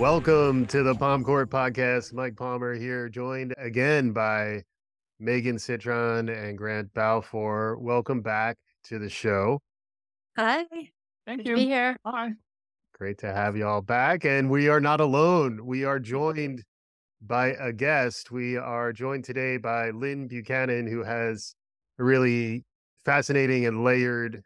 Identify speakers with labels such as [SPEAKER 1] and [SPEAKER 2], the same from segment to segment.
[SPEAKER 1] Welcome to the Palm Court Podcast. Mike Palmer here, joined again by Megan Citron and Grant Balfour. Welcome back to the show.
[SPEAKER 2] Hi.
[SPEAKER 3] Thank
[SPEAKER 2] Good
[SPEAKER 3] you.
[SPEAKER 2] to be here.
[SPEAKER 3] Hi.
[SPEAKER 1] Great to have you all back. And we are not alone. We are joined by a guest. We are joined today by Lynne Buchanan, who has a really fascinating and layered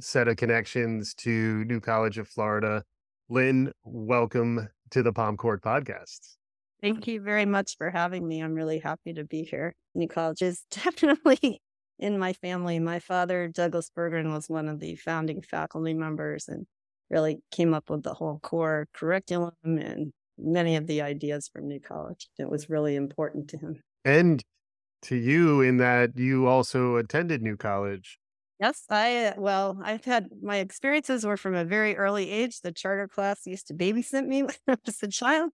[SPEAKER 1] set of connections to New College of Florida. Lynne, welcome to the Palm Court podcast.
[SPEAKER 2] Thank you very much for having me. I'm really happy to be here. New College is definitely in my family. My father, Douglas Berggren, was one of the founding faculty members and really came up with the whole core curriculum and many of the ideas from New College. It was really important to him.
[SPEAKER 1] And to you, in that you also attended New College.
[SPEAKER 2] Yes, I, uh, well, I've had my experiences were from a very early age. The charter class used to babysit me when I was a child.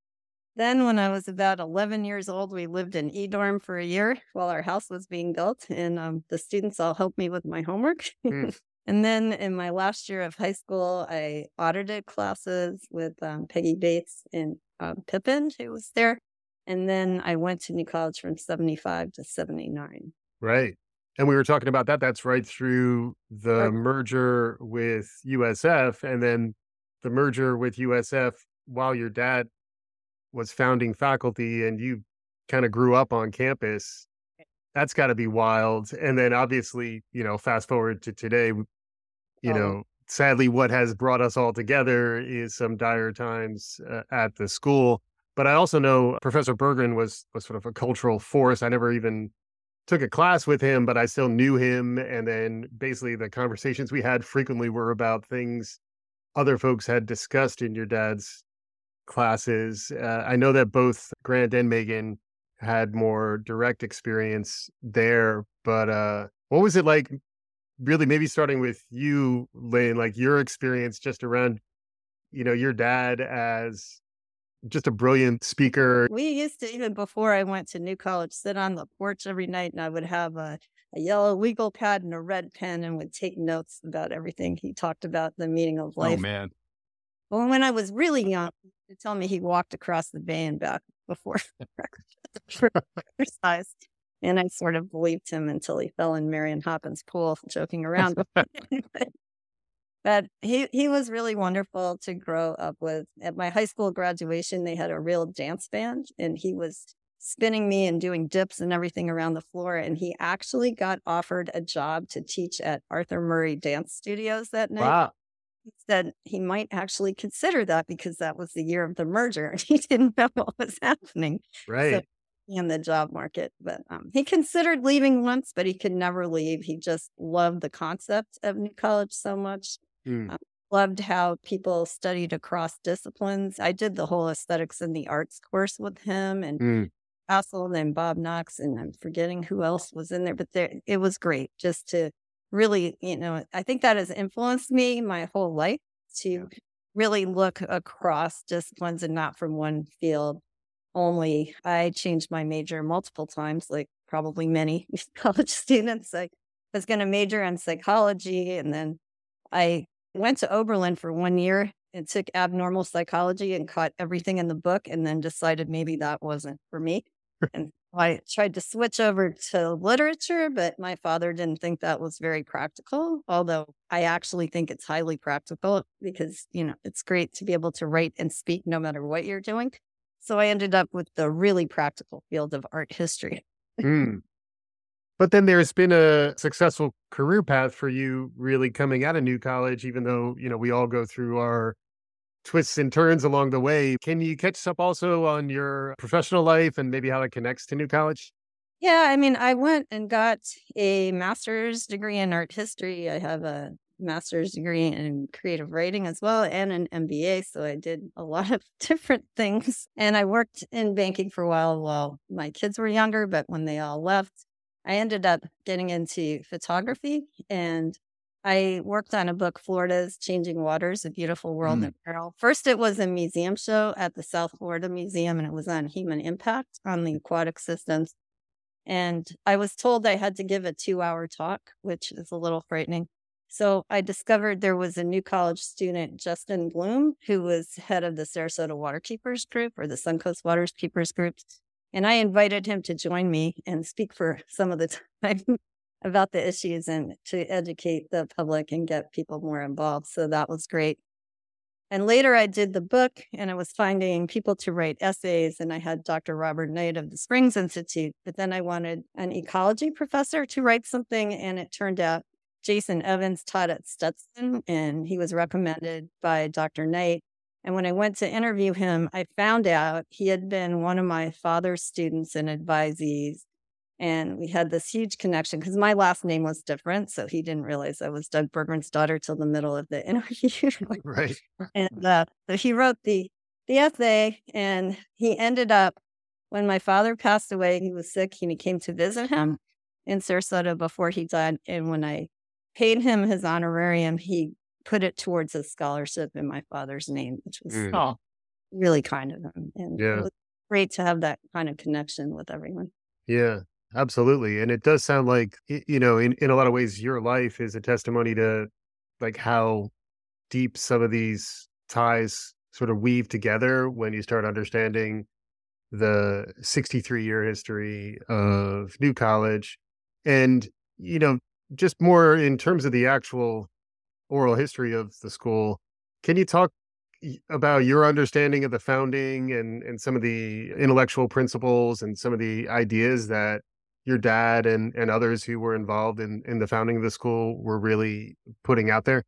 [SPEAKER 2] Then, when I was about 11 years old, we lived in E dorm for a year while our house was being built, and um, the students all helped me with my homework.
[SPEAKER 1] Hmm.
[SPEAKER 2] and then, in my last year of high school, I audited classes with um, Peggy Bates and um, Pippin, who was there. And then I went to New College from 75 to 79.
[SPEAKER 1] Right. And we were talking about that. That's right through the
[SPEAKER 2] Right.
[SPEAKER 1] merger with USF and then the merger with USF while your dad was founding faculty and you kind of grew up on campus. That's got to be wild. And then obviously, you know, fast forward to today, you
[SPEAKER 2] Oh.
[SPEAKER 1] know, sadly, what has brought us all together is some dire times uh, at the school. But I also know Professor Berggren was was sort of a cultural force. I never even took a class with him, but I still knew him. And then basically the conversations we had frequently were about things other folks had discussed in your dad's classes. Uh, I know that both Grant and Megan had more direct experience there, but uh, what was it like? Really, maybe starting with you, Lynne, like your experience just around, you know, your dad as just a brilliant speaker.
[SPEAKER 2] We used to, even before I went to New College, sit on the porch every night and I would have a, a yellow legal pad and a red pen and would take notes about everything he talked about the meaning of
[SPEAKER 3] oh,
[SPEAKER 2] life.
[SPEAKER 3] Oh man.
[SPEAKER 2] well, when I was really young, he told me he walked across the bay and back before exercise. And I sort of believed him until he fell in Marion Hoppins' pool joking around. but he he was really wonderful to grow up with. At my high school graduation, they had a real dance band, and he was spinning me and doing dips and everything around the floor. And he actually got offered a job to teach at Arthur Murray Dance Studios that night.
[SPEAKER 1] Wow.
[SPEAKER 2] He said he might actually consider that because that was the year of the merger, and he didn't know what was happening
[SPEAKER 1] Right.
[SPEAKER 2] in the job market. But um, he considered leaving once, but he could never leave. He just loved the concept of New College so much
[SPEAKER 1] Mm.
[SPEAKER 2] loved how people studied across disciplines. I did the whole aesthetics and the arts course with him and
[SPEAKER 1] Mm.
[SPEAKER 2] Hassold and Bob Knox, and I'm forgetting who else was in there, but there it was great just to really, you know, I think that has influenced me my whole life to really look across disciplines and not from one field only. I changed my major multiple times, like probably many college students. I was going to major in psychology and then I went to Oberlin for one year and took abnormal psychology and caught everything in the book and then decided maybe that wasn't for me. and I tried to switch over to literature, but my father didn't think that was very practical, although I actually think it's highly practical because, you know, it's great to be able to write and speak no matter what you're doing. So I ended up with the really practical field of art history.
[SPEAKER 1] Mm. But then there's been a successful career path for you really coming out of New College, even though, you know, we all go through our twists and turns along the way. Can you catch us up also on your professional life and maybe how it connects to New College?
[SPEAKER 2] Yeah, I mean, I went and got a master's degree in art history. I have a master's degree in creative writing as well and an MBA. So I did a lot of different things. And I worked in banking for a while while my kids were younger, but when they all left, I ended up getting into photography and I worked on a book, Florida's Changing Waters, A Beautiful World
[SPEAKER 3] Mm.
[SPEAKER 2] in Peril. First, it was a museum show at the South Florida Museum, and it was on human impact on the aquatic systems. And I was told I had to give a two hour talk, which is a little frightening. So I discovered there was a new college student, Justin Bloom, who was head of the Sarasota Waterkeepers Group or the Suncoast Waterkeepers Group. And I invited him to join me and speak for some of the time about the issues and to educate the public and get people more involved. So that was great. And later I did the book and I was finding people to write essays. And I had Dr. Robert Knight of the Springs Institute, but then I wanted an ecology professor to write something. And it turned out Jason Evans taught at Stetson and he was recommended by Dr. Knight. And when I went to interview him, I found out he had been one of my father's students and advisees. And we had this huge connection because my last name was different. So he didn't realize I was Doug Berggren's daughter till the middle of the interview.
[SPEAKER 1] right.
[SPEAKER 2] And uh, so he wrote the, the essay and he ended up, when my father passed away, he was sick and he came to visit him in Sarasota before he died. And when I paid him his honorarium, he put it towards a scholarship in my father's name, which was mm. oh, really kind of him. And yeah. it was great to have that kind of connection with everyone.
[SPEAKER 1] Yeah, absolutely. And it does sound like, you know, in, in a lot of ways, your life is a testimony to like how deep some of these ties sort of weave together when you start understanding the 63 year history of New College. And, you know, just more in terms of the actual oral history of the school, can you talk about your understanding of the founding and, and some of the intellectual principles and some of the ideas that your dad and, and others who were involved in, in the founding of the school were really putting out there?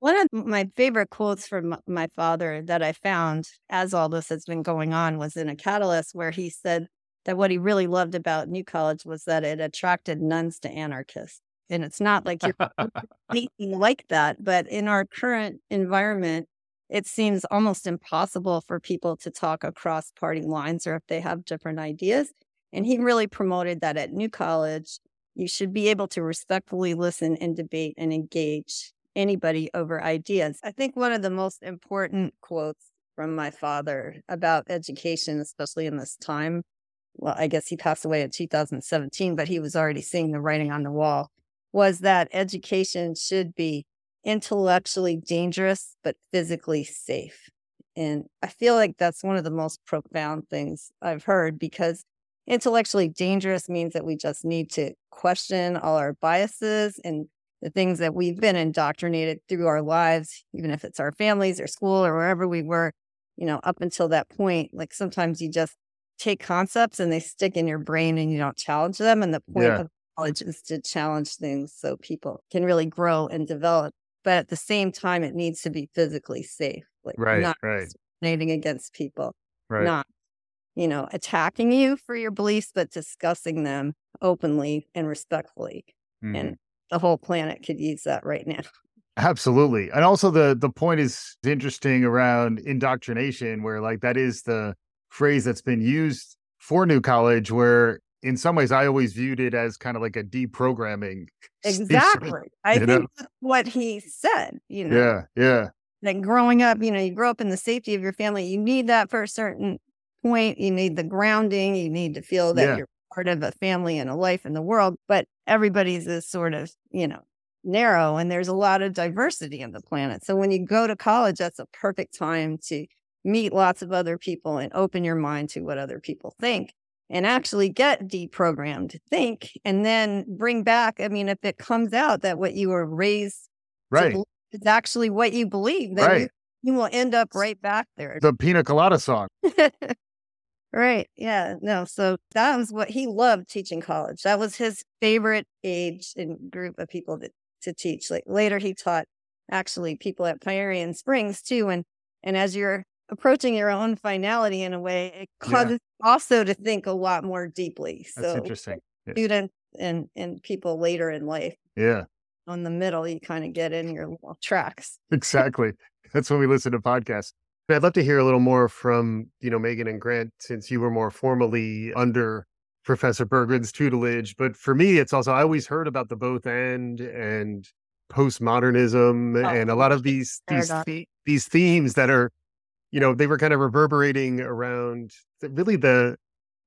[SPEAKER 2] One of my favorite quotes from my father that I found as all this has been going on was in a catalyst where he said that what he really loved about New College was that it attracted nuns to anarchists. And it's not like you're anything like that. But in our current environment, it seems almost impossible for people to talk across party lines or if they have different ideas. And he really promoted that at New College, you should be able to respectfully listen and debate and engage anybody over ideas. I think one of the most important quotes from my father about education, especially in this time, well, I guess he passed away in 2017, but he was already seeing the writing on the wall, was that education should be intellectually dangerous, but physically safe. And I feel like that's one of the most profound things I've heard because intellectually dangerous means that we just need to question all our biases and the things that we've been indoctrinated through our lives, even if it's our families or school or wherever we were, you know, up until that point. Like sometimes you just take concepts and they stick in your brain and you don't challenge them. And the point yeah. of college is to challenge things so people can really grow and develop. But at the same time, it needs to be physically safe,
[SPEAKER 1] like right,
[SPEAKER 2] not
[SPEAKER 1] right.
[SPEAKER 2] discriminating against people,
[SPEAKER 1] right.
[SPEAKER 2] not you know attacking you for your beliefs, but discussing them openly and respectfully. Mm-hmm. And the whole planet could use that right now.
[SPEAKER 3] Absolutely. And also the the point is interesting around indoctrination where like that is the phrase that's been used for new college where in some ways, I always viewed it as kind of like a deprogramming.
[SPEAKER 2] Exactly. I think know? that's what he said, you know.
[SPEAKER 3] Yeah, yeah.
[SPEAKER 2] Like growing up, you know, you grow up in the safety of your family. You need that for a certain point. You need the grounding. You need to feel that yeah. you're part of a family and a life in the world. But everybody's is sort of, you know, narrow and there's a lot of diversity on the planet. So when you go to college, that's a perfect time to meet lots of other people and open your mind to what other people think and actually get deprogrammed to think and then bring back. I mean, if it comes out that what you were raised
[SPEAKER 3] right
[SPEAKER 2] is actually what you believe, then
[SPEAKER 3] right.
[SPEAKER 2] you, you will end up right back there.
[SPEAKER 3] The pina colada song.
[SPEAKER 2] right. Yeah. No. So that was what he loved teaching college. That was his favorite age and group of people to, to teach. Like later he taught actually people at Pierian Springs too. And and as you're approaching your own finality in a way, it causes yeah. also to think a lot more deeply.
[SPEAKER 3] So That's interesting.
[SPEAKER 2] Yeah. Students and and people later in life.
[SPEAKER 3] Yeah.
[SPEAKER 2] On the middle, you kind of get in your little tracks.
[SPEAKER 1] exactly. That's when we listen to podcasts. But I'd love to hear a little more from, you know, Megan and Grant, since you were more formally under Professor Berggren's tutelage. But for me, it's also I always heard about the both and and postmodernism oh, and a lot of these these these themes that are you know, they were kind of reverberating around really the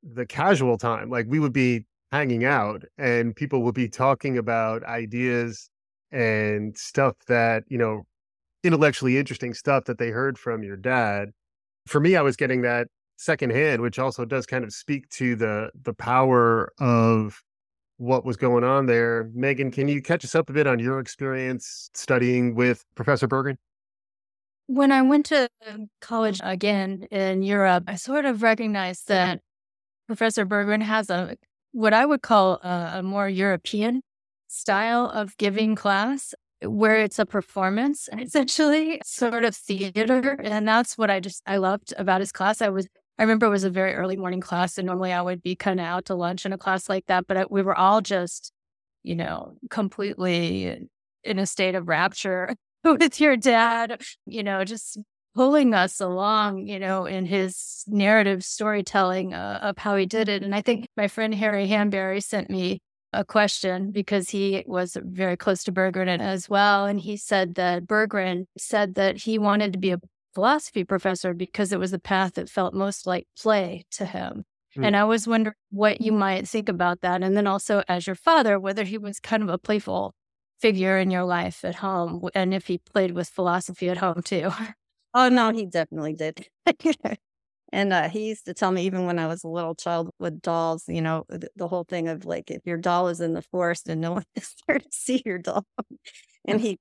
[SPEAKER 1] the casual time. Like we would be hanging out and people would be talking about ideas and stuff that, you know, intellectually interesting stuff that they heard from your dad. For me, I was getting that secondhand, which also does kind of speak to the the power of what was going on there. Megan, can you catch us up a bit on your experience studying with Professor Berggren?
[SPEAKER 4] When I went to college again in Europe, I sort of recognized that Professor Berggren has a what I would call a, a more European style of giving mm-hmm. class where it's a performance essentially sort of theater and that's what i just i loved about his class. I was i remember it was a very early morning class and normally i would be kind of out to lunch in a class like that but we were all just you know completely in a state of rapture with your dad you know just pulling us along you know in his narrative storytelling uh, of how he did it and i think my friend harry hanbury sent me a question because he was very close to Berggren as well. And he said that Berggren said that he wanted to be a philosophy professor because it was the path that felt most like play to him. Mm. And I was wondering what you might think about that. And then also, as your father, whether he was kind of a playful figure in your life at home and if he played with philosophy at home too.
[SPEAKER 2] Oh, no, he definitely did. And uh, he used to tell me, even when I was a little child with dolls, you know, the, the, whole thing of like, if your doll is in the forest and no one is there to see your doll. and he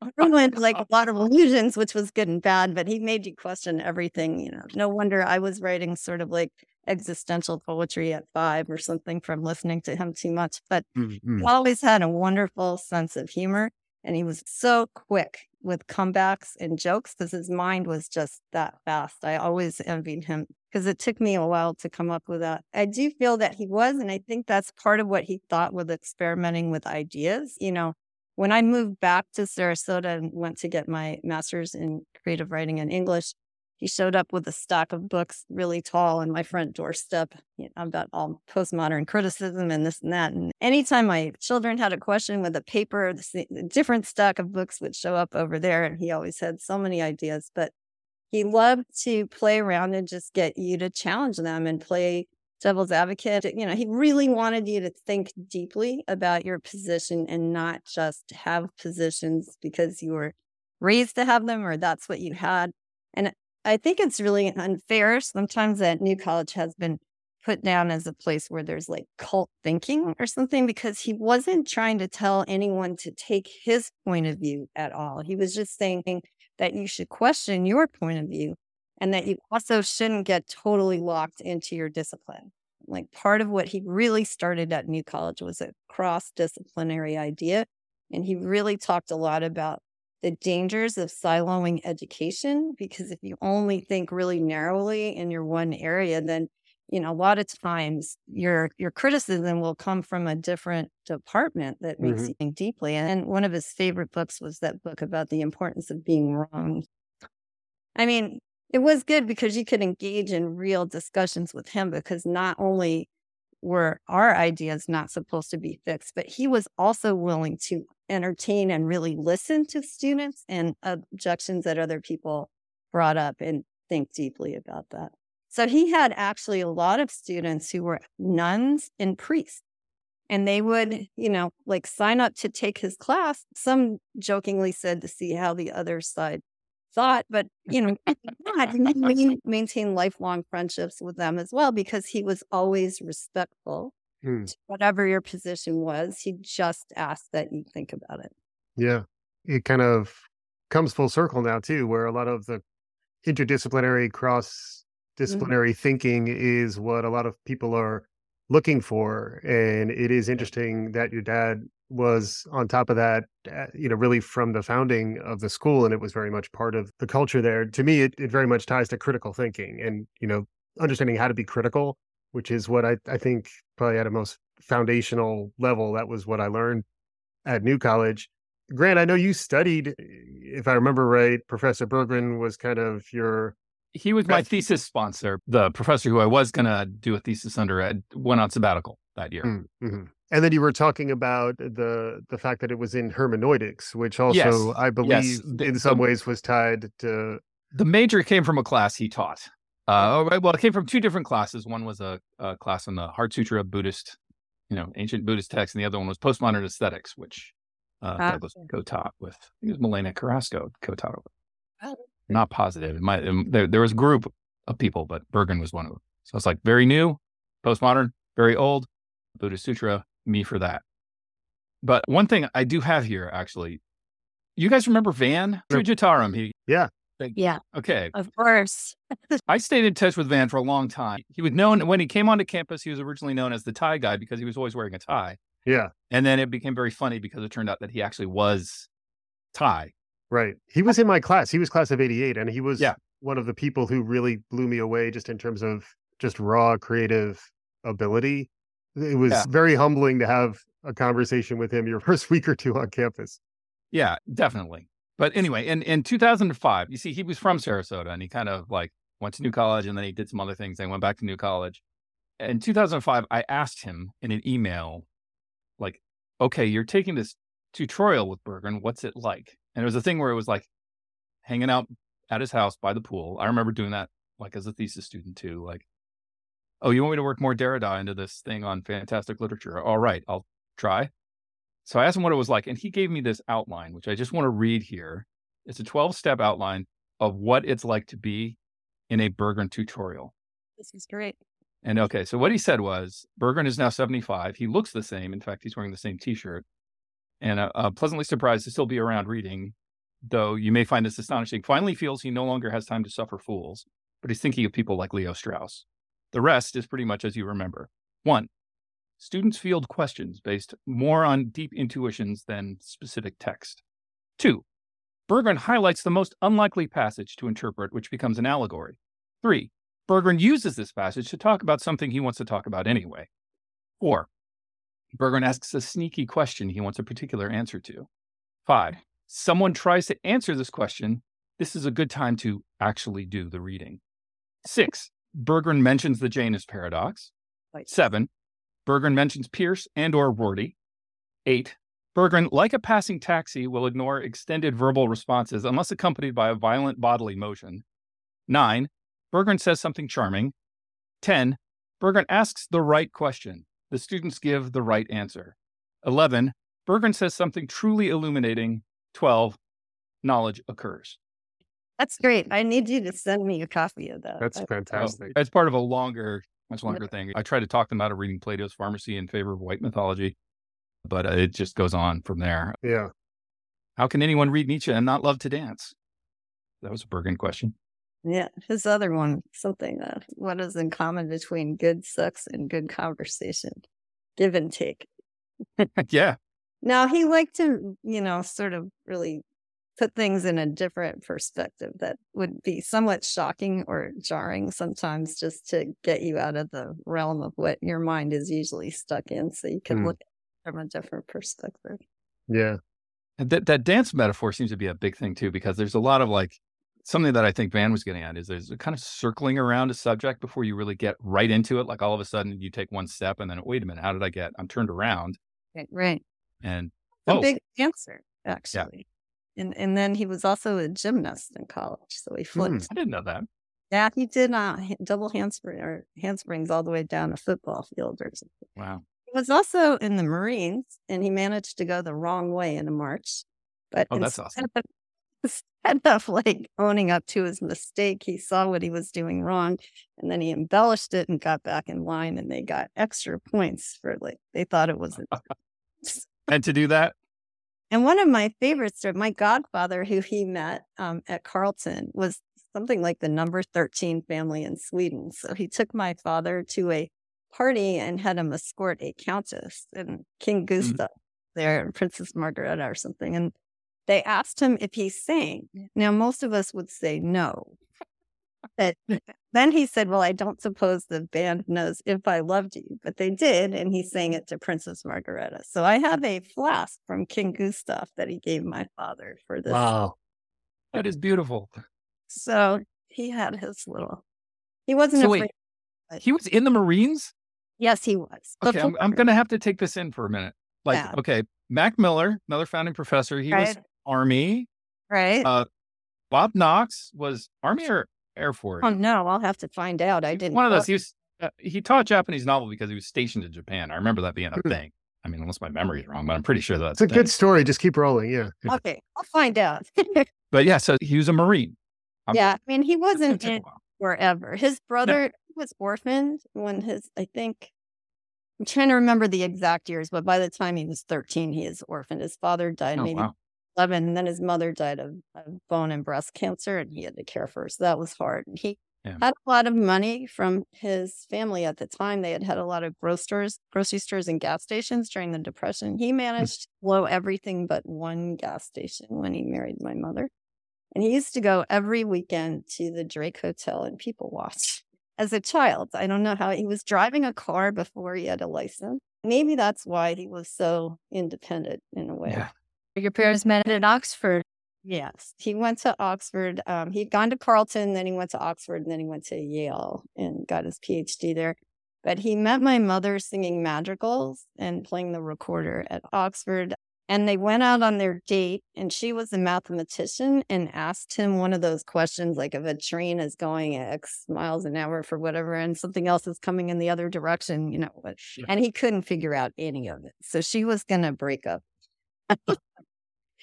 [SPEAKER 2] ruined like a lot of illusions, which was good and bad, but he made you question everything. You know, no wonder I was writing sort of like existential poetry at five or something from listening to him too much. But mm-hmm. he always had a wonderful sense of humor. And he was so quick with comebacks and jokes because his mind was just that fast. I always envied him because it took me a while to come up with that. I do feel that he was, and I think that's part of what he thought with experimenting with ideas. You know, when I moved back to Sarasota and went to get my master's in creative writing and English, he showed up with a stack of books really tall on my front doorstep you know, about all postmodern criticism and this and that. And anytime my children had a question with a paper, the different stack of books would show up over there. And he always had so many ideas, but he loved to play around and just get you to challenge them and play devil's advocate. You know, he really wanted you to think deeply about your position and not just have positions because you were raised to have them or that's what you had. And I think it's really unfair sometimes that New College has been put down as a place where there's like cult thinking or something because he wasn't trying to tell anyone to take his point of view at all. He was just saying that you should question your point of view and that you also shouldn't get totally locked into your discipline. Like part of what he really started at New College was a cross disciplinary idea. And he really talked a lot about the dangers of siloing education because if you only think really narrowly in your one area then you know a lot of times your your criticism will come from a different department that makes mm-hmm. you think deeply and one of his favorite books was that book about the importance of being wrong i mean it was good because you could engage in real discussions with him because not only were our ideas not supposed to be fixed but he was also willing to entertain and really listen to students and objections that other people brought up and think deeply about that. So he had actually a lot of students who were nuns and priests. And they would, you know, like sign up to take his class. Some jokingly said to see how the other side thought, but you know, he maintain lifelong friendships with them as well because he was always respectful mm. whatever your position was. He just asked that you think about it.
[SPEAKER 1] Yeah. It kind of comes full circle now, too, where a lot of the interdisciplinary, cross disciplinary mm-hmm. thinking is what a lot of people are looking for. And it is interesting that your dad was on top of that, uh, you know, really from the founding of the school. And it was very much part of the culture there. To me, it, it very much ties to critical thinking and, you know, understanding how to be critical which is what I, I think probably at a most foundational level, that was what I learned at New College. Grant, I know you studied, if I remember right, Professor Berggren was kind of your.
[SPEAKER 5] He was my thesis sponsor. The professor who I was going to do a thesis under at, went on sabbatical that year. Mm, mm-hmm.
[SPEAKER 1] And then you were talking about the the fact that it was in hermeneutics, which also yes. I believe yes. the, in some the, ways was tied to.
[SPEAKER 5] The major came from a class he taught. Uh, oh, well, it came from two different classes. One was a, a, class on the Heart Sutra of Buddhist, you know, ancient Buddhist texts, and the other one was postmodern aesthetics, which uh,
[SPEAKER 2] Ah,
[SPEAKER 5] Douglas
[SPEAKER 2] okay.
[SPEAKER 5] co-taught with. I think it was Melena Carrasco co-taught with.
[SPEAKER 2] Oh.
[SPEAKER 5] Not positive. It might, um, there, there was a group of people, but Berggren was one of them. So it's like very new, postmodern, very old, Buddha Sutra, me for that. But one thing I do have here, actually, you guys remember Van
[SPEAKER 1] Sure.
[SPEAKER 5] Choojitarom? He
[SPEAKER 4] Yeah,
[SPEAKER 5] okay.
[SPEAKER 4] of course.
[SPEAKER 5] I stayed in touch with Van for a long time. He was known when he came onto campus. He was originally known as the tie guy because he was always wearing a tie,
[SPEAKER 1] Yeah,
[SPEAKER 5] and then it became very funny because it turned out that he actually was tie.
[SPEAKER 1] right. He was in my class. He was class of 88 and he was
[SPEAKER 5] Yeah.
[SPEAKER 1] one of the people who really blew me away just in terms of just raw creative ability. It was
[SPEAKER 5] Yeah.
[SPEAKER 1] very humbling to have a conversation with him your first week or two on campus.
[SPEAKER 5] Yeah, definitely. But anyway, in, in 2005, you see, he was from Sarasota and he kind of like went to New College and then he did some other things. Then went back to New College. In 2005, I asked him in an email, like, okay, you're taking this tutorial with Berggren. What's it like? And it was a thing where it was like hanging out at his house by the pool. I remember doing that like as a thesis student too. Like, oh, you want me to work more Derrida into this thing on fantastic literature? All right, I'll try. So I asked him what it was like, and he gave me this outline, which I just want to read here. It's a 12 step outline of what it's like to be in a Berggren tutorial.
[SPEAKER 2] This is great.
[SPEAKER 5] And okay, so what he said was Berggren is now 75. He looks the same. In fact, he's wearing the same t shirt. And uh, uh, pleasantly surprised to still be around reading, though you may find this astonishing. Finally feels he no longer has time to suffer fools, but he's thinking of people like Leo Strauss. The rest is pretty much as you remember. One, students field questions based more on deep intuitions than specific text. Two, Berggren highlights the most unlikely passage to interpret, which becomes an allegory. Three, Berggren uses this passage to talk about something he wants to talk about anyway. Four, Berggren asks a sneaky question he wants a particular answer to. Five, someone tries to answer this question. This is a good time to actually do the reading. Six, Berggren mentions the Janus paradox. Seven, Berggren mentions Peirce and or Rorty. Eight, Berggren, like a passing taxi, will ignore extended verbal responses unless accompanied by a violent bodily motion. Nine, Berggren says something charming. 10. Berggren asks the right question. The students give the right answer. 11. Berggren says something truly illuminating. 12. Knowledge occurs.
[SPEAKER 2] That's great. I need you to send me a copy of that.
[SPEAKER 1] That's
[SPEAKER 2] I-
[SPEAKER 1] fantastic.
[SPEAKER 5] It's part of a longer, much longer thing. I try to talk them out of reading Plato's Pharmacy in favor of white mythology, but uh, it just goes on from there.
[SPEAKER 1] Yeah.
[SPEAKER 5] How can anyone read Nietzsche and not love to dance? That was a Berggren question.
[SPEAKER 2] Yeah, his other one, something. Uh, what is in common between good sex and good conversation? Give and take.
[SPEAKER 5] yeah.
[SPEAKER 2] Now he liked to, you know, sort of really put things in a different perspective that would be somewhat shocking or jarring sometimes, just to get you out of the realm of what your mind is usually stuck in, so you can
[SPEAKER 1] Hmm.
[SPEAKER 2] look at it from a different perspective.
[SPEAKER 1] Yeah.
[SPEAKER 5] And that that dance metaphor seems to be a big thing too, because there's a lot of like something that I think Van was getting at is there's a kind of circling around a subject before you really get right into it. Like all of a sudden you take one step and then wait a minute, how did I get? I'm turned around
[SPEAKER 2] Right, right.
[SPEAKER 5] and
[SPEAKER 2] a
[SPEAKER 5] oh,
[SPEAKER 2] big answer actually. And and then he was also a gymnast in college, so he flipped.
[SPEAKER 5] I didn't know that.
[SPEAKER 2] Yeah, he did uh, double handspring or handsprings all the way down a football field or something.
[SPEAKER 5] Wow.
[SPEAKER 2] He was also in the Marines, and he managed to go the wrong way in a march. But
[SPEAKER 5] Oh, that's
[SPEAKER 2] instead of- Instead of like owning up to his mistake, he saw what he was doing wrong, and then he embellished it and got back in line, and they got extra points for like they thought it was.
[SPEAKER 5] And to do that,
[SPEAKER 2] And one of my favorites, or my godfather, who he met um, at Carleton, was something like the number 13 family in Sweden. So he took my father to a party and had him escort a countess and King Gustav there and Princess Margareta or something. And they asked him if he sang. Now, most of us would say no. But then he said, Well, I don't suppose the band knows if I loved you, but they did. And he sang it to Princess Margareta. So I have a flask from King Gustav that he gave my father for this.
[SPEAKER 1] Wow.
[SPEAKER 5] that is beautiful.
[SPEAKER 2] So he had his little, he wasn't
[SPEAKER 5] So wait,
[SPEAKER 2] afraid. but-
[SPEAKER 5] He was in the Marines?
[SPEAKER 2] Yes, he was.
[SPEAKER 5] Okay, I'm, I'm going to have to take this in for a minute. Like,
[SPEAKER 2] Yeah.
[SPEAKER 5] okay, Mac Miller, another founding professor, he was Army.
[SPEAKER 2] right.
[SPEAKER 5] Uh, Bob Knox was Army or Air Force?
[SPEAKER 2] oh, no, I'll have to find out. I didn't.
[SPEAKER 5] One of those. He was. Uh, he taught Japanese novel because he was stationed in Japan. I remember that being a
[SPEAKER 1] Hmm.
[SPEAKER 5] thing. I mean, unless my memory is wrong, but I'm pretty sure that's
[SPEAKER 1] it's a good story. Just keep rolling. Yeah.
[SPEAKER 2] Okay, I'll find out.
[SPEAKER 5] but yeah, so he was a Marine.
[SPEAKER 2] I'm, yeah, I mean, he wasn't in wherever. His brother no. was orphaned when his, I think, I'm trying to remember the exact years, but by the time he was 13, he is orphaned. His father died oh, maybe wow. 11, and then his mother died of, of, bone and breast cancer, and he had to care for her. So that was hard. And he yeah. had a lot of money from his family at the time. They had had a lot of grocery stores, grocery stores and gas stations during the Depression. He hmm. managed to blow everything but one gas station when he married my mother. And he used to go every weekend to the Drake Hotel and People Watch as a child. I don't know how he was driving a car before he had a license. Maybe that's why he was so independent in a way. Yeah.
[SPEAKER 4] Your parents met at Oxford.
[SPEAKER 2] Yes, he went to Oxford. Um, he'd gone to Carleton, then he went to Oxford, and then he went to Yale and got his PhD there. But he met my mother singing madrigals and playing the recorder at Oxford. And they went out on their date, and she was a mathematician and asked him one of those questions like if a train is going X miles an hour for whatever, and something else is coming in the other direction, you know, and he couldn't figure out any of it. So she was going to break up.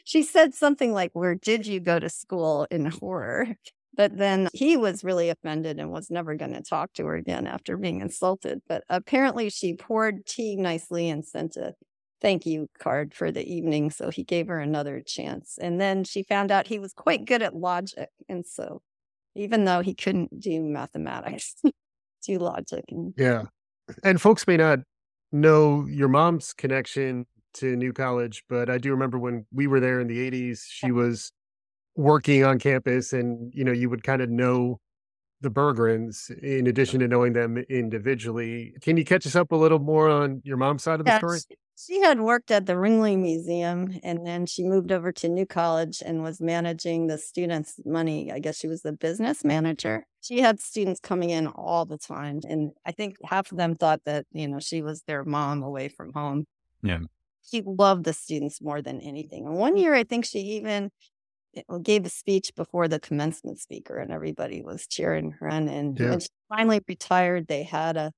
[SPEAKER 2] she said something like, Where did you go to school in horror? But then he was really offended and was never going to talk to her again after being insulted. But apparently, she poured tea nicely and sent a thank you card for the evening. So he gave her another chance. And then she found out he was quite good at logic. And so even though he couldn't do mathematics, do logic. And-
[SPEAKER 1] yeah. And folks may not know your mom's connection to New College, but I do remember when we were there in the 80s, she was working on campus and, you know, you would kind of know the Berggrens in addition to knowing them individually. Can you catch us up a little more on your mom's side of the yeah, story?
[SPEAKER 2] She had worked at the Ringling Museum and then she moved over to New College and was managing the students' money. I guess she was the business manager. She had students coming in all the time. And I think half of them thought that, you know, she was their mom away from home.
[SPEAKER 5] Yeah.
[SPEAKER 2] She loved the students more than anything. And one year, I think she even eh, gave a speech before the commencement speaker and everybody was cheering her on. And yeah. when she finally retired, they had a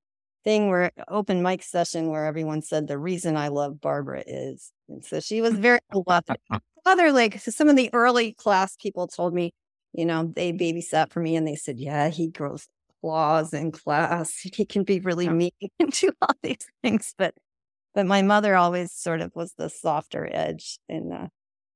[SPEAKER 2] thing where open mic session where everyone said the reason I love Barbara is. And so she was very beloved. Other like some of the early class people told me, you know, they babysat for me and they said, yeah, he grows claws in class. He can be really mean and do all these things. But but my mother always sort of was the softer edge. And uh,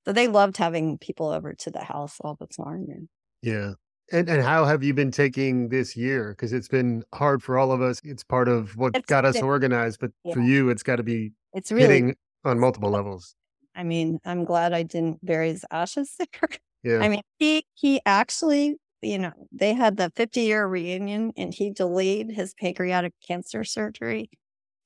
[SPEAKER 2] so they loved having people over to the house all the time. And,
[SPEAKER 1] yeah. And and how have you been taking this year? Because it's been hard for all of us. It's part of what got us been, organized, but yeah. for you, it's got to be it's really hitting on multiple levels.
[SPEAKER 2] I mean, I'm glad I didn't bury his ashes there.
[SPEAKER 1] Yeah.
[SPEAKER 2] I mean, he he actually, you know, they had the 50 year reunion, and he delayed his pancreatic cancer surgery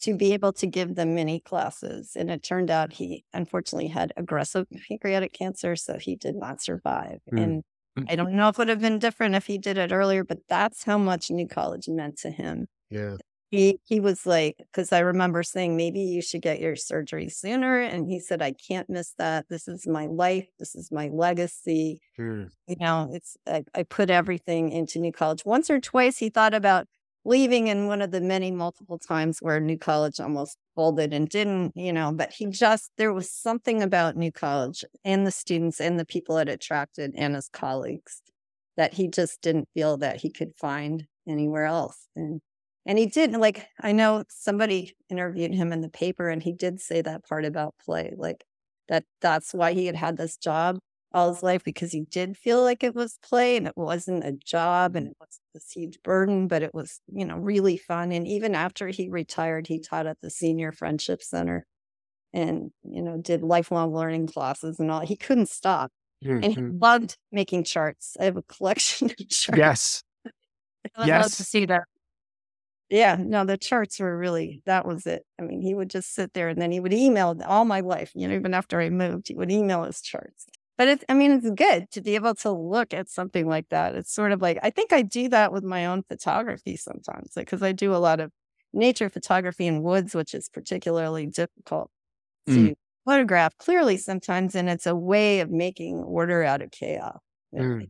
[SPEAKER 2] to be able to give them mini classes. And it turned out he unfortunately had aggressive pancreatic cancer, so he did not survive. Mm. And. I don't know if it would have been different if he did it earlier, but that's how much New College meant to him.
[SPEAKER 1] Yeah.
[SPEAKER 2] He he was like, because I remember saying maybe you should get your surgery sooner, and he said I can't miss that. This is my life. This is my legacy.
[SPEAKER 1] Mm.
[SPEAKER 2] You know, it's I, I put everything into New College. Once or twice, he thought about leaving in one of the many multiple times where New College almost folded and didn't, you know, but he just, there was something about New College and the students and the people it attracted and his colleagues that he just didn't feel that he could find anywhere else. And, and he didn't like, I know somebody interviewed him in the paper and he did say that part about play, like that that's why he had had this job all his life because he did feel like it was play and it wasn't a job and it was this huge burden, but it was, you know, really fun. And even after he retired, he taught at the Senior Friendship Center and, you know, did lifelong learning classes and all. He couldn't stop. Mm-hmm. And he mm-hmm. loved making charts. I have a collection of charts.
[SPEAKER 1] Yes.
[SPEAKER 4] I yes. love to see that.
[SPEAKER 2] Yeah, no, the charts were really that was it. I mean, he would just sit there and then he would email all my life, you know, even after I moved, he would email his charts. But it's, I mean, it's good to be able to look at something like that. It's sort of like, I think I do that with my own photography sometimes, like, cause I do a lot of nature photography in woods, which is particularly difficult to mm. photograph clearly sometimes. And it's a way of making order out of chaos. Mm.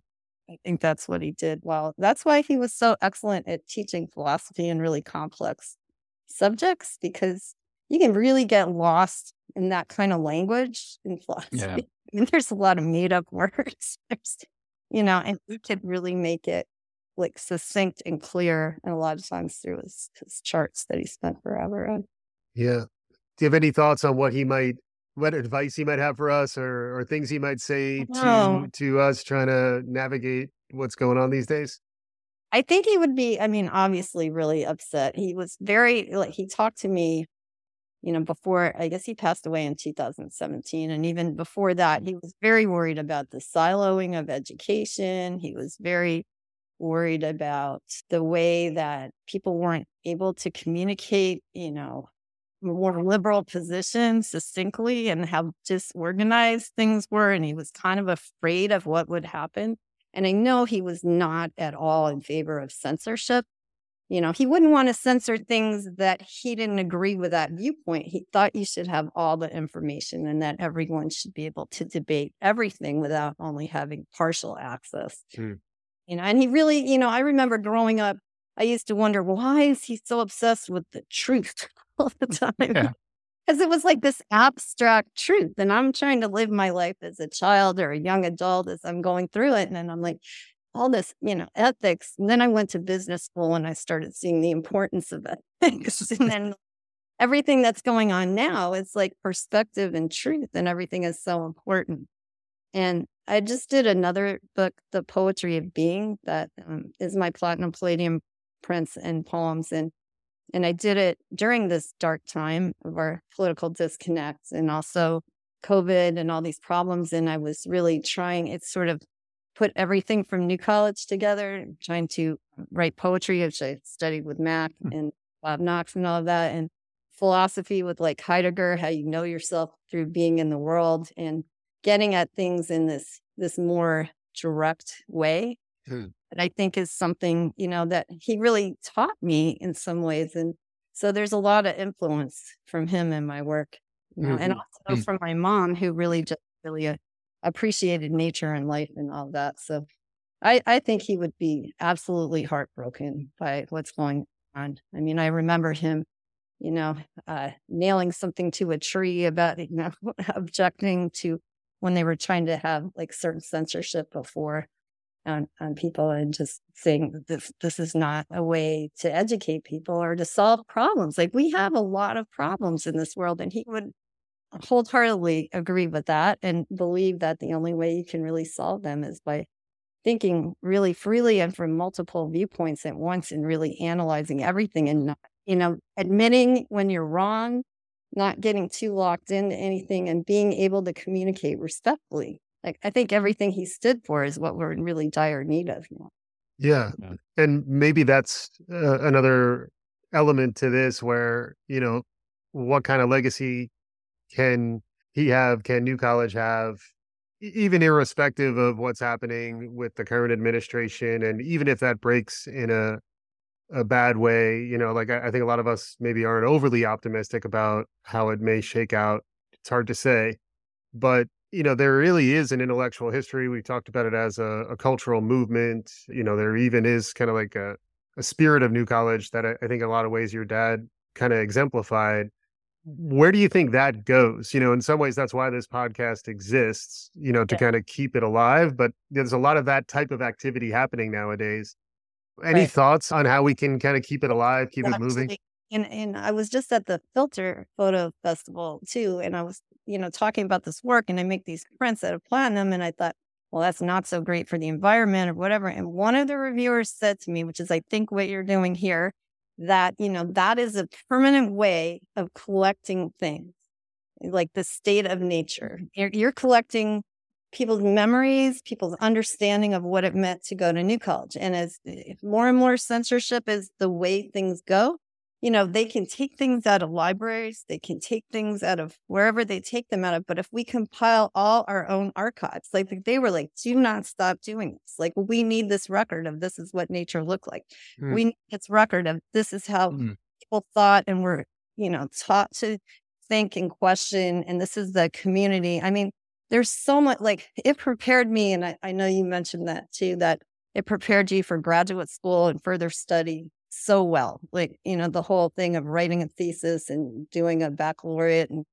[SPEAKER 2] I think that's what he did. Well, that's why he was so excellent at teaching philosophy and really complex subjects because you can really get lost in that kind of language in philosophy. Yeah. Mean, there's a lot of made up words. There's, you know, and he could really make it like succinct and clear. And a lot of times through his, his charts that he spent forever on.
[SPEAKER 1] Yeah. Do you have any thoughts on what he might, what advice he might have for us or, or things he might say to, to us trying to navigate what's going on these days?
[SPEAKER 2] I think he would be, I mean, obviously really upset. He was very, like, he talked to me, you know, before, I guess he passed away in 2017. And even before that, he was very worried about the siloing of education. He was very worried about the way that people weren't able to communicate, you know, more liberal positions succinctly and how disorganized things were. And he was kind of afraid of what would happen and I know he was not at all in favor of censorship. You know, he wouldn't want to censor things that he didn't agree with that viewpoint. He thought you should have all the information and that everyone should be able to debate everything without only having partial access. Hmm. You know, and he really, you know, I remember growing up, I used to wonder why is he so obsessed with the truth all the time? Yeah because it was like this abstract truth. And I'm trying to live my life as a child or a young adult as I'm going through it. And I'm like, all this, you know, ethics. And then I went to business school and I started seeing the importance of ethics. and then everything that's going on now is like perspective and truth, and everything is so important. And I just did another book, The Poetry of Being, that um, is my platinum palladium prints and poems. And and I did it during this dark time of our political disconnect and also COVID and all these problems. And I was really trying, it's sort of put everything from New College together, trying to write poetry, which I studied with Mac mm. and Bob Knox and all of that, and philosophy with like Heidegger, how you know yourself through being in the world and getting at things in this this more direct way. Mm that I think is something, you know, that he really taught me in some ways. And so there's a lot of influence from him in my work, you know, mm-hmm. and also mm. from my mom, who really just really uh, appreciated nature and life and all that. So I, I think he would be absolutely heartbroken by what's going on. I mean, I remember him, you know, uh, nailing something to a tree about, you know, objecting to when they were trying to have like certain censorship before on, on people and just saying this this is not a way to educate people or to solve problems. Like we have a lot of problems in this world, and he would wholeheartedly agree with that and believe that the only way you can really solve them is by thinking really freely and from multiple viewpoints at once and really analyzing everything and not, you know admitting when you're wrong not getting too locked into anything and being able to communicate respectfully like I think everything he stood for is what we're in really dire need of now.
[SPEAKER 1] Yeah. yeah. And maybe that's uh, another element to this where, you know, what kind of legacy can he have, can New College have, even irrespective of what's happening with the current administration. And even if that breaks in a, a bad way, you know, like I, I think a lot of us maybe aren't overly optimistic about how it may shake out. It's hard to say. But you know, there really is an intellectual history. We talked about it as a, a cultural movement. You know, there even is kind of like a, a spirit of New College that I, I think a lot of ways your dad kind of exemplified. Where do you think that goes? You know, in some ways, that's why this podcast exists, you know, to yeah. kind of keep it alive. But there's a lot of that type of activity happening nowadays. Any right. thoughts on how we can kind of keep it alive, keep it moving?
[SPEAKER 2] And and I was just at the Filter Photo Festival too, and I was you know talking about this work, and I make these prints out of platinum, and I thought, well, that's not so great for the environment or whatever. And one of the reviewers said to me, which is I think what you're doing here, that you know that is a permanent way of collecting things, like the state of nature. You're, you're collecting people's memories, people's understanding of what it meant to go to New College. And as eh, more and more censorship is the way things go, you know, they can take things out of libraries, they can take things out of wherever they take them out of. But if we compile all our own archives, like they were like, do not stop doing this. Like, we need this record of this is what nature looked like. Mm. We need this record of this is how mm. people thought and were, you know, taught to think and question. And this is the community. I mean, there's so much like it prepared me. And I, I know you mentioned that too, that it prepared you for graduate school and further study so well. Like, you know, the whole thing of writing a thesis and doing a baccalaureate and,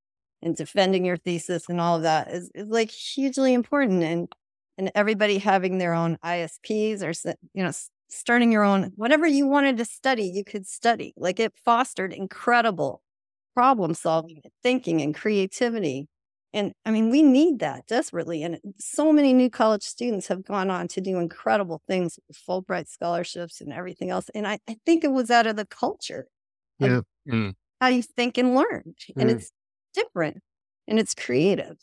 [SPEAKER 2] and defending your thesis and all of that is, is like hugely important. And, and everybody having their own ISPs or, you know, starting your own, whatever you wanted to study, you could study. Like it fostered incredible problem solving, thinking, and creativity. And I mean, we need that desperately. And so many new college students have gone on to do incredible things with Fulbright scholarships and everything else. And I, I think it was out of the culture
[SPEAKER 1] yeah.
[SPEAKER 5] Mm.
[SPEAKER 2] how you think and learn. And
[SPEAKER 1] Mm.
[SPEAKER 2] it's different and it's creative.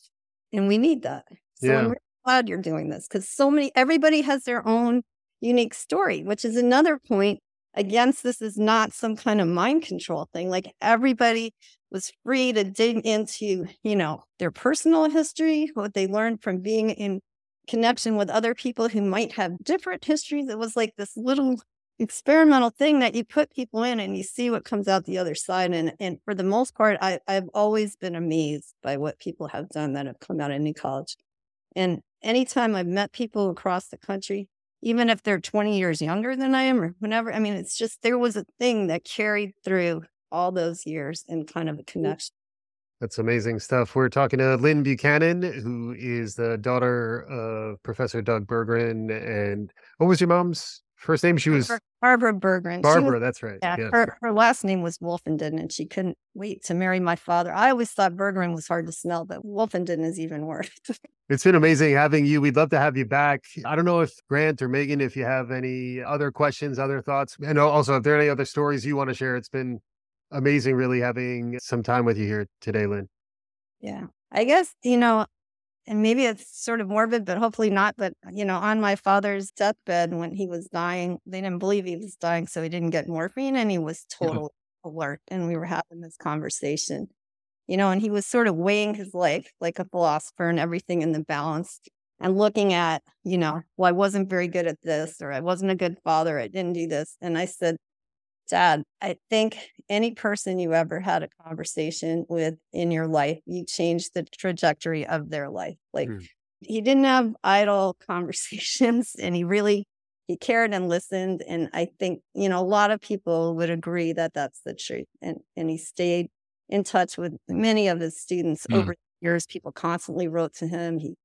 [SPEAKER 2] And we need that. So
[SPEAKER 1] Yeah.
[SPEAKER 2] I'm really glad you're doing this because so many, everybody has their own unique story, which is another point against this is not some kind of mind control thing. Like everybody was free to dig into, you know, their personal history, what they learned from being in connection with other people who might have different histories. It was like this little experimental thing that you put people in and you see what comes out the other side. And and for the most part, I, I've always been amazed by what people have done that have come out of New College. And anytime I've met people across the country, even if they're 20 years younger than I am or whenever, I mean, it's just there was a thing that carried through all those years and kind of a connection.
[SPEAKER 1] That's amazing stuff. We're talking to Lynne Buchanan, who is the daughter of Professor Doug Berggren. And what was your mom's first name? She was
[SPEAKER 2] Barbara Berggren.
[SPEAKER 1] Barbara.
[SPEAKER 2] was-
[SPEAKER 1] that's right.
[SPEAKER 2] yeah,
[SPEAKER 1] Yeah.
[SPEAKER 2] Her, her last name was Wolfenden, and she couldn't wait to marry my father. I always thought Berggren was hard to smell, but Wolfenden is even worse.
[SPEAKER 1] It's been amazing having you. We'd love to have you back. I don't know if Grant or Megan, if you have any other questions, other thoughts, and also if there are any other stories you want to share. It's been amazing, really, having some time with you here today, Lynne.
[SPEAKER 2] Yeah. I guess, you know, and maybe it's sort of morbid, but hopefully not. But, you know, on my father's deathbed when he was dying, they didn't believe he was dying. So he didn't get morphine and he was
[SPEAKER 5] Yeah.
[SPEAKER 2] total alert. And we were having this conversation, you know, and he was sort of weighing his life like a philosopher and everything in the balance and looking at, you know, well, I wasn't very good at this or I wasn't a good father. I didn't do this. And I said, Dad, I think any person you ever had a conversation with in your life, you changed the trajectory of their life. Like
[SPEAKER 1] Mm.
[SPEAKER 2] he didn't have idle conversations and he really he cared and listened and I think, you know, a lot of people would agree that that's the truth. And and he stayed in touch with many of his students
[SPEAKER 5] Mm.
[SPEAKER 2] over the years. People constantly wrote to him. He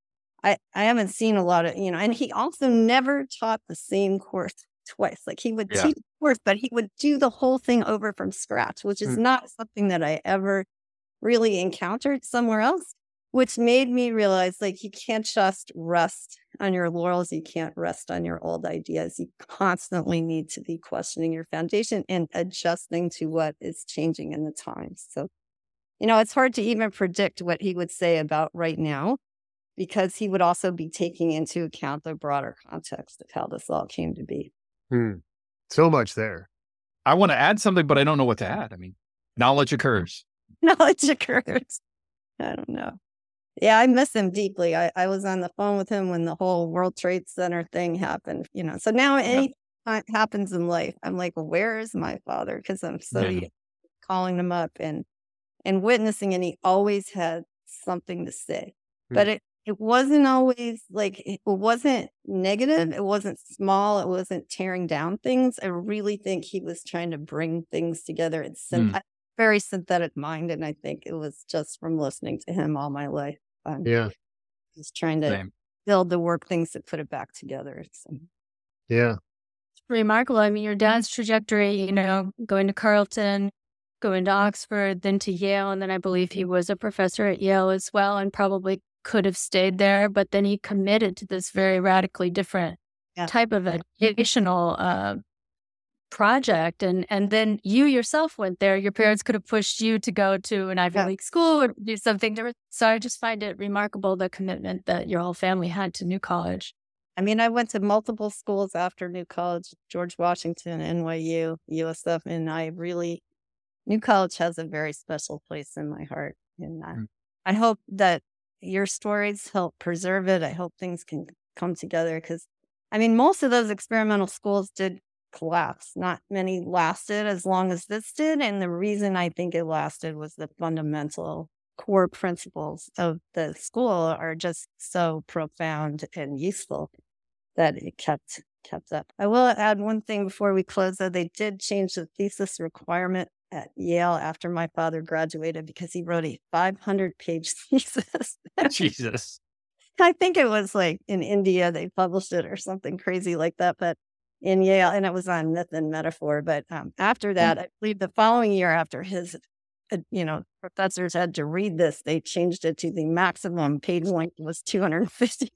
[SPEAKER 2] I, I haven't seen a lot of, you know, and he also never taught the same course twice. Like he would
[SPEAKER 5] Yeah.
[SPEAKER 2] teach the course, but he would do the whole thing over from scratch, which is
[SPEAKER 1] Mm.
[SPEAKER 2] not something that I ever really encountered somewhere else, which made me realize like you can't just rest on your laurels. You can't rest on your old ideas. You constantly need to be questioning your foundation and adjusting to what is changing in the times. So, you know, it's hard to even predict what he would say about right now because he would also be taking into account the broader context of how this all came to be.
[SPEAKER 1] Hmm. So much there.
[SPEAKER 5] I want to add something, but I don't know what to add. I mean, knowledge occurs.
[SPEAKER 2] Knowledge occurs. I don't know. Yeah, I miss him deeply. I, I was on the phone with him when the whole World Trade Center thing happened, you know. So now anything that happens in life, I'm like, where is my father? Because I'm so
[SPEAKER 5] Yeah.
[SPEAKER 2] calling him up and and witnessing, and he always had something to say.
[SPEAKER 1] Hmm.
[SPEAKER 2] But it it wasn't always like it wasn't negative. It wasn't small. It wasn't tearing down things. I really think he was trying to bring things together. It's syn- a very synthetic mind, and I think it was just from listening to him all my life. Um,
[SPEAKER 1] Yeah.
[SPEAKER 2] just trying to
[SPEAKER 5] Same.
[SPEAKER 2] build the work things to put it back together. So,
[SPEAKER 1] Yeah.
[SPEAKER 4] remarkable. I mean, your dad's trajectory, you know, going to Carleton, going to Oxford, then to Yale. And then I believe he was a professor at Yale as well and probably could have stayed there. But then he committed to this very radically different
[SPEAKER 2] Yeah.
[SPEAKER 4] type of educational uh, project. And, and then you yourself went there. Your parents could have pushed you to go to an Ivy
[SPEAKER 2] Yeah.
[SPEAKER 4] League school or do something different. So I just find it remarkable the commitment that your whole family had to New College.
[SPEAKER 2] I mean, I went to multiple schools after New College, George Washington, NYU, USF, and I really, New College has a very special place in my heart. And uh,
[SPEAKER 5] Mm.
[SPEAKER 2] I hope that your stories help preserve it. I hope things can come together because, I mean, most of those experimental schools did collapse. Not many lasted as long as this did. And the reason I think it lasted was the fundamental core principles of the school are just so profound and useful that it kept kept up. I will add one thing before we close, though. They did change the thesis requirement at Yale after my father graduated because he wrote a 500 page thesis.
[SPEAKER 5] Jesus.
[SPEAKER 2] I think it was like in India, they published it or something crazy like that. But in Yale, and it was on myth and metaphor. But um, after that, I believe the following year after his, uh, you know, professors had to read this, they changed it to the maximum page length was 250.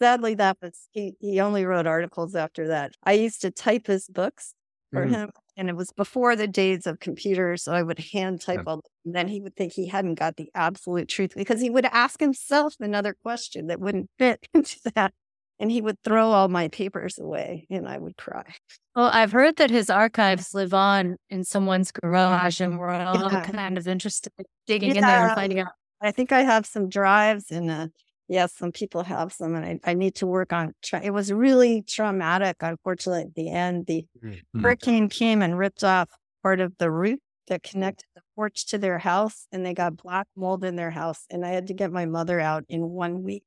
[SPEAKER 2] Sadly, that was he. He only wrote articles after that. I used to type his books for
[SPEAKER 1] Mhm.
[SPEAKER 2] him, and it was before the days of computers, so I would hand type all. And then he would think he hadn't got the absolute truth because he would ask himself another question that wouldn't fit into that, and he would throw all my papers away, and I would cry.
[SPEAKER 4] Well, I've heard that his archives live on in someone's garage, and we're all
[SPEAKER 2] Yeah.
[SPEAKER 4] kind of interested in digging in there and finding out.
[SPEAKER 2] I think I have some drives, and uh, yes, some people have some, and I, I need to work on. Tra- it was really traumatic, unfortunately. At the end, the
[SPEAKER 5] Mhm.
[SPEAKER 2] hurricane came and ripped off part of the roof that connected the porch to their house, and they got black mold in their house. And I had to get my mother out in one week.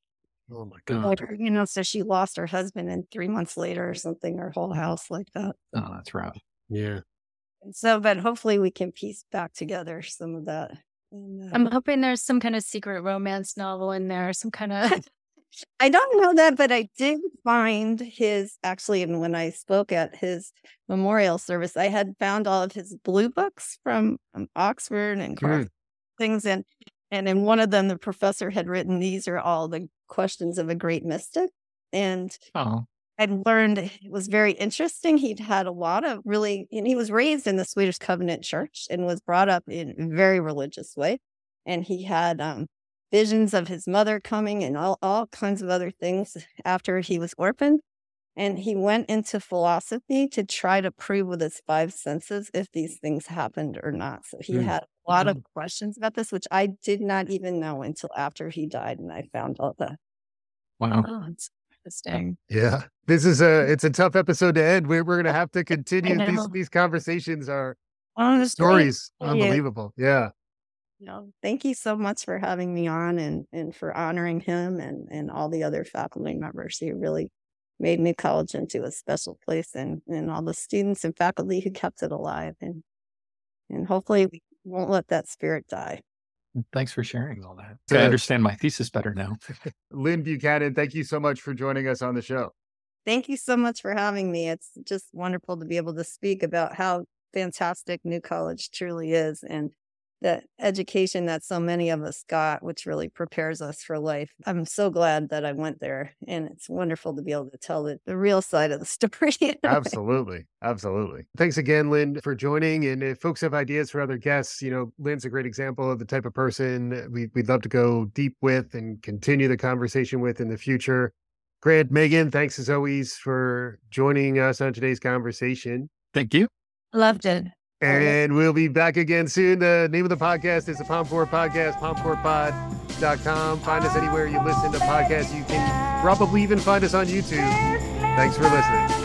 [SPEAKER 1] Oh my
[SPEAKER 5] God.
[SPEAKER 1] god.
[SPEAKER 2] Like, you know, so she lost her husband, and three months later or something, her whole house like that.
[SPEAKER 5] Oh, that's rough.
[SPEAKER 1] Yeah.
[SPEAKER 2] And so, but hopefully, we can piece back together some of that. And, uh,
[SPEAKER 4] I'm hoping there's some kind of secret romance novel in there, some kind of.
[SPEAKER 2] I don't know that, but I did find his actually, and when I spoke at his memorial service, I had found all of his blue books from um, Oxford and Car- things, and and in one of them, the professor had written, "These are all the questions of a great mystic," and
[SPEAKER 5] Oh,
[SPEAKER 2] I learned it was very interesting. He'd had a lot of really, and he was raised in the Swedish Covenant Church and was brought up in a very religious way. And he had um, visions of his mother coming and all, all kinds of other things after he was orphaned. And he went into philosophy to try to prove with his five senses if these things happened or not. So he
[SPEAKER 1] Hmm.
[SPEAKER 2] had a lot of questions about this, which I did not even know until after he died. And I found all the.
[SPEAKER 5] wow.
[SPEAKER 4] oh, interesting.
[SPEAKER 1] Um, yeah. This is a it's a tough episode to end. We're we're gonna have to continue. These these conversations are
[SPEAKER 2] Honestly,
[SPEAKER 1] stories unbelievable. Yeah.
[SPEAKER 2] No, thank you so much for having me on and, and for honoring him and, and all the other faculty members. He really made New College into a special place and, and all the students and faculty who kept it alive. And and hopefully we won't let that spirit die.
[SPEAKER 5] Thanks for sharing all that.
[SPEAKER 1] So-
[SPEAKER 5] I understand my thesis better now.
[SPEAKER 1] Lynne Buchanan, thank you so much for joining us on the show.
[SPEAKER 2] Thank you so much for having me. It's just wonderful to be able to speak about how fantastic New College truly is and the education that so many of us got, which really prepares us for life. I'm so glad that I went there, and it's wonderful to be able to tell the, the real side of the story. in.
[SPEAKER 1] Absolutely. Absolutely. Thanks again, Lynne, for joining. And if folks have ideas for other guests, you know, Lynne's a great example of the type of person we, we'd love to go deep with and continue the conversation with in the future. Grant, Megan, thanks as always for joining us on today's conversation.
[SPEAKER 5] Thank you.
[SPEAKER 4] Loved it.
[SPEAKER 1] And we'll be back again soon. The name of the podcast is the Palm 4 Podcast, palm4pod.com. Find us anywhere you listen to podcasts. You can probably even find us on YouTube. Thanks for listening.